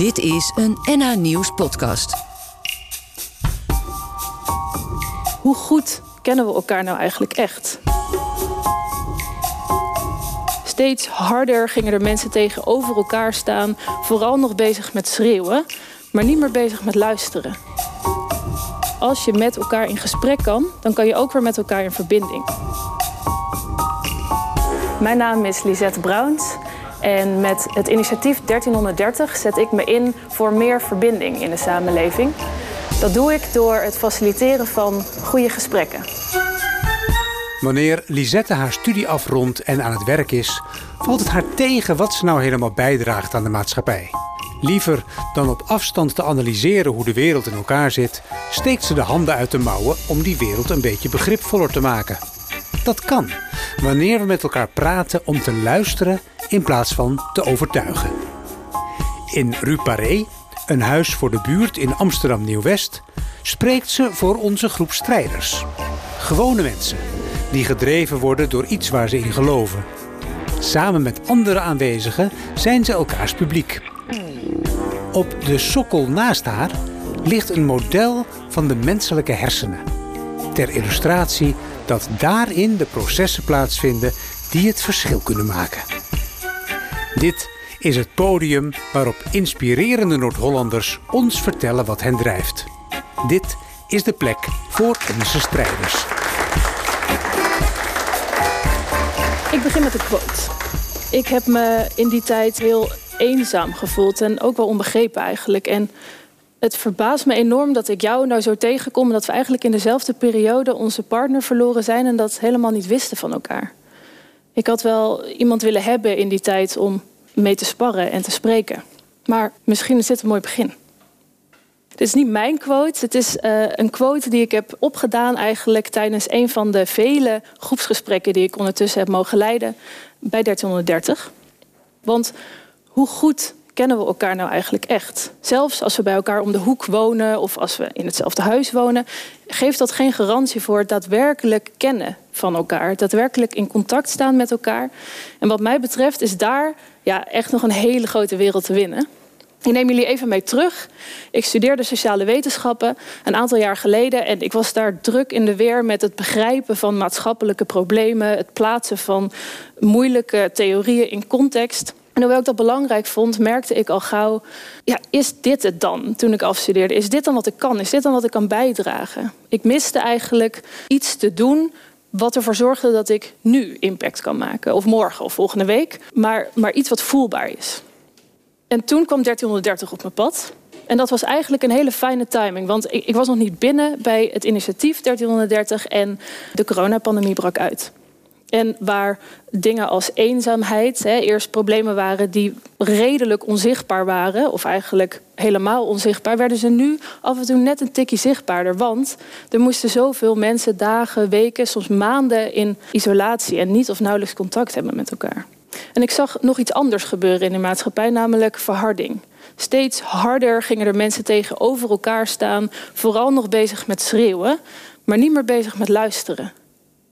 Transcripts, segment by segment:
Dit is een NH Nieuws podcast. Hoe goed kennen we elkaar nou eigenlijk echt? Steeds harder gingen er mensen tegenover elkaar staan, vooral nog bezig met schreeuwen, maar niet meer bezig met luisteren. Als je met elkaar in gesprek kan, dan kan je ook weer met elkaar in verbinding. Mijn naam is Lisette Bruins. En met het initiatief 1330 zet ik me in voor meer verbinding in de samenleving. Dat doe ik door het faciliteren van goede gesprekken. Wanneer Lisette haar studie afrondt en aan het werk is, valt het haar tegen wat ze nou helemaal bijdraagt aan de maatschappij. Liever dan op afstand te analyseren hoe de wereld in elkaar zit, steekt ze de handen uit de mouwen om die wereld een beetje begripvoller te maken. Dat kan, wanneer we met elkaar praten om te luisteren in plaats van te overtuigen. In Rue Paré, een huis voor de buurt in Amsterdam Nieuw-West, spreekt ze voor onze groep strijders. Gewone mensen die gedreven worden door iets waar ze in geloven. Samen met andere aanwezigen zijn ze elkaars publiek. Op de sokkel naast haar ligt een model van de menselijke hersenen. Ter illustratie dat daarin de processen plaatsvinden die het verschil kunnen maken. Dit is het podium waarop inspirerende Noord-Hollanders ons vertellen wat hen drijft. Dit is de plek voor onze strijders. Ik begin met een quote. Ik heb me in die tijd heel eenzaam gevoeld en ook wel onbegrepen eigenlijk. En het verbaast me enorm dat ik jou nou zo tegenkom... en dat we eigenlijk in dezelfde periode onze partner verloren zijn... en dat helemaal niet wisten van elkaar. Ik had wel iemand willen hebben in die tijd om mee te sparren en te spreken. Maar misschien is dit een mooi begin. Het is niet mijn quote. Het is uh, een quote die ik heb opgedaan eigenlijk tijdens een van de vele groepsgesprekken die ik ondertussen heb mogen leiden bij 1330. Want hoe goed kennen we elkaar nou eigenlijk echt? Zelfs als we bij elkaar om de hoek wonen of als we in hetzelfde huis wonen, geeft dat geen garantie voor het daadwerkelijk kennen van elkaar, daadwerkelijk in contact staan met elkaar. En wat mij betreft is daar ja, echt nog een hele grote wereld te winnen. Ik neem jullie even mee terug. Ik studeerde sociale wetenschappen een aantal jaar geleden en ik was daar druk in de weer met het begrijpen van maatschappelijke problemen, het plaatsen van moeilijke theorieën in context. En hoewel ik dat belangrijk vond, merkte ik al gauw: ja, is dit het dan toen ik afstudeerde? Is dit dan wat ik kan? Is dit dan wat ik kan bijdragen? Ik miste eigenlijk iets te doen wat ervoor zorgde dat ik nu impact kan maken. Of morgen of volgende week. Maar, maar iets wat voelbaar is. En toen kwam 1330 op mijn pad. En dat was eigenlijk een hele fijne timing. Want ik, ik was nog niet binnen bij het initiatief 1330 en de coronapandemie brak uit. En waar dingen als eenzaamheid hè, eerst problemen waren die redelijk onzichtbaar waren, of eigenlijk helemaal onzichtbaar, werden ze nu af en toe net een tikje zichtbaarder. Want er moesten zoveel mensen dagen, weken, soms maanden in isolatie en niet of nauwelijks contact hebben met elkaar. En ik zag nog iets anders gebeuren in de maatschappij, namelijk verharding. Steeds harder gingen er mensen tegenover elkaar staan, vooral nog bezig met schreeuwen, maar niet meer bezig met luisteren.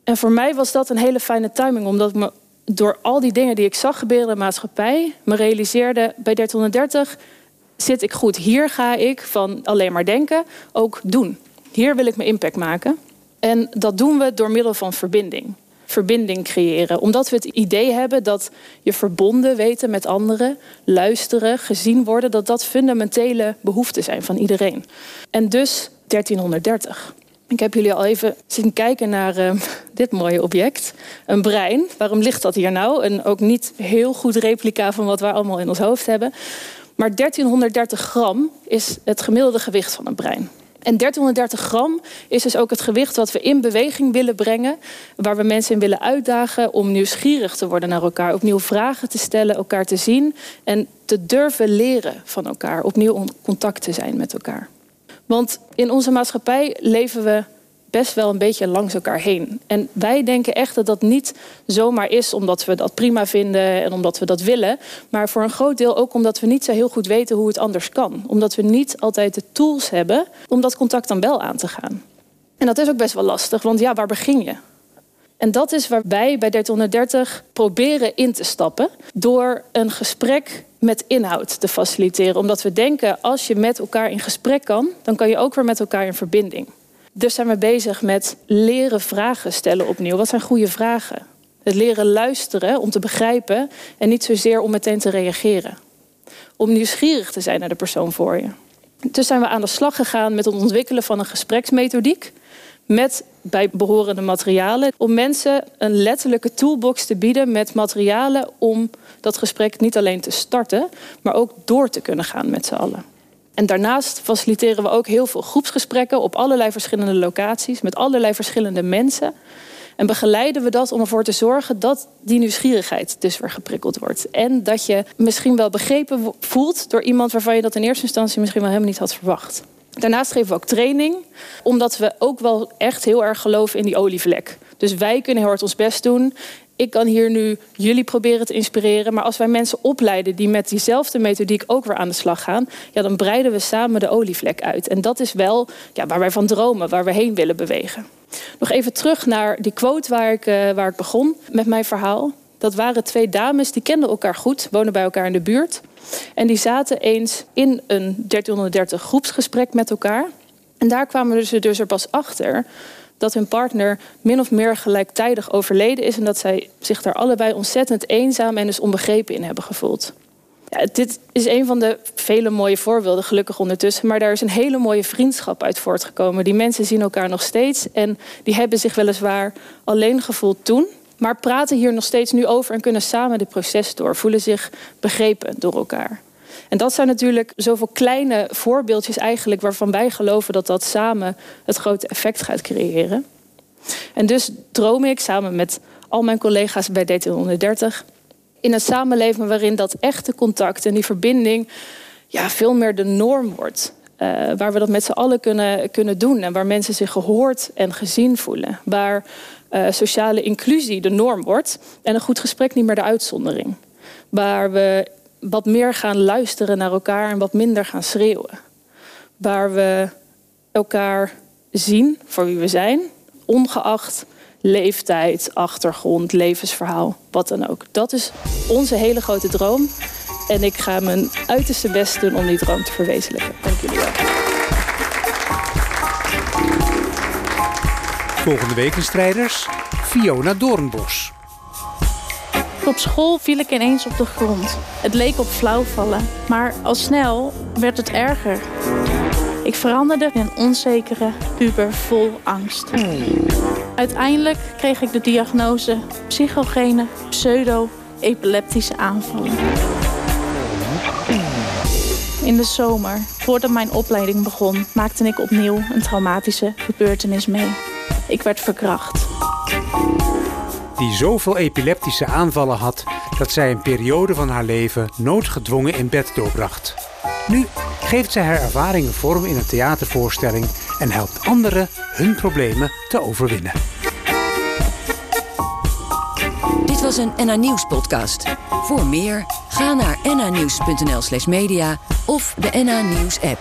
En voor mij was dat een hele fijne timing, omdat ik me door al die dingen die ik zag gebeuren in de maatschappij, me realiseerde bij 1330 zit ik goed. Hier ga ik van alleen maar denken ook doen. Hier wil ik mijn impact maken. En dat doen we door middel van verbinding. Verbinding creëren. Omdat we het idee hebben dat je verbonden weten met anderen, luisteren, gezien worden, dat dat fundamentele behoeften zijn van iedereen. En dus 1330. Ik heb jullie al even zien kijken naar uh, dit mooie object. Een brein. Waarom ligt dat hier nou? Een ook niet heel goed replica van wat we allemaal in ons hoofd hebben. Maar 1330 gram is het gemiddelde gewicht van een brein. En 1330 gram is dus ook het gewicht wat we in beweging willen brengen. Waar we mensen in willen uitdagen om nieuwsgierig te worden naar elkaar. Opnieuw vragen te stellen, elkaar te zien. En te durven leren van elkaar. Opnieuw in contact te zijn met elkaar. Want in onze maatschappij leven we best wel een beetje langs elkaar heen. En wij denken echt dat dat niet zomaar is omdat we dat prima vinden en omdat we dat willen. Maar voor een groot deel ook omdat we niet zo heel goed weten hoe het anders kan. Omdat we niet altijd de tools hebben om dat contact dan wel aan te gaan. En dat is ook best wel lastig, want ja, waar begin je? En dat is waar wij bij 1330 proberen in te stappen door een gesprek met inhoud te faciliteren. Omdat we denken, als je met elkaar in gesprek kan, dan kan je ook weer met elkaar in verbinding. Dus zijn we bezig met leren vragen stellen opnieuw. Wat zijn goede vragen? Het leren luisteren om te begrijpen en niet zozeer om meteen te reageren. Om nieuwsgierig te zijn naar de persoon voor je. Dus zijn we aan de slag gegaan met het ontwikkelen van een gespreksmethodiek met bijbehorende materialen. Om mensen een letterlijke toolbox te bieden met materialen om dat gesprek niet alleen te starten, maar ook door te kunnen gaan met z'n allen. En daarnaast faciliteren we ook heel veel groepsgesprekken op allerlei verschillende locaties met allerlei verschillende mensen. En begeleiden we dat om ervoor te zorgen dat die nieuwsgierigheid dus weer geprikkeld wordt. En dat je misschien wel begrepen voelt door iemand waarvan je dat in eerste instantie misschien wel helemaal niet had verwacht. Daarnaast geven we ook training, omdat we ook wel echt heel erg geloven in die olievlek. Dus wij kunnen heel hard ons best doen. Ik kan hier nu jullie proberen te inspireren. Maar als wij mensen opleiden die met diezelfde methodiek ook weer aan de slag gaan, ja, dan breiden we samen de olievlek uit. En dat is wel ja, waar wij van dromen, waar we heen willen bewegen. Nog even terug naar die quote waar ik, uh, waar ik begon met mijn verhaal. Dat waren twee dames die kenden elkaar goed, wonen bij elkaar in de buurt. En die zaten eens in een 1330 groepsgesprek met elkaar. En daar kwamen ze dus er pas achter dat hun partner min of meer gelijktijdig overleden is. En dat zij zich daar allebei ontzettend eenzaam en dus onbegrepen in hebben gevoeld. Ja, dit is een van de vele mooie voorbeelden, gelukkig ondertussen. Maar daar is een hele mooie vriendschap uit voortgekomen. Die mensen zien elkaar nog steeds. En die hebben zich weliswaar alleen gevoeld toen. Maar praten hier nog steeds nu over en kunnen samen dit proces door. Voelen zich begrepen door elkaar. En dat zijn natuurlijk zoveel kleine voorbeeldjes eigenlijk waarvan wij geloven dat dat samen het grote effect gaat creëren. En dus droom ik samen met al mijn collega's bij DT130 in een samenleving waarin dat echte contact en die verbinding ja, veel meer de norm wordt. Uh, waar we dat met z'n allen kunnen, kunnen doen en waar mensen zich gehoord en gezien voelen. Waar sociale inclusie de norm wordt en een goed gesprek niet meer de uitzondering. Waar we wat meer gaan luisteren naar elkaar en wat minder gaan schreeuwen. Waar we elkaar zien voor wie we zijn, ongeacht leeftijd, achtergrond, levensverhaal, wat dan ook. Dat is onze hele grote droom. En ik ga mijn uiterste best doen om die droom te verwezenlijken. Dank jullie wel. Volgende week strijders, Fiona Doornbos. Op school viel ik ineens op de grond. Het leek op flauwvallen, maar al snel werd het erger. Ik veranderde in een onzekere puber vol angst. Uiteindelijk kreeg ik de diagnose psychogene pseudo-epileptische aanvallen. In de zomer, voordat mijn opleiding begon, maakte ik opnieuw een traumatische gebeurtenis mee. Ik werd verkracht. Die zoveel epileptische aanvallen had dat zij een periode van haar leven noodgedwongen in bed doorbracht. Nu geeft zij haar ervaringen vorm in een theatervoorstelling en helpt anderen hun problemen te overwinnen. Dit was een NA Nieuws podcast. Voor meer, ga naar nanieuws.nl slash media of de NA Nieuws app.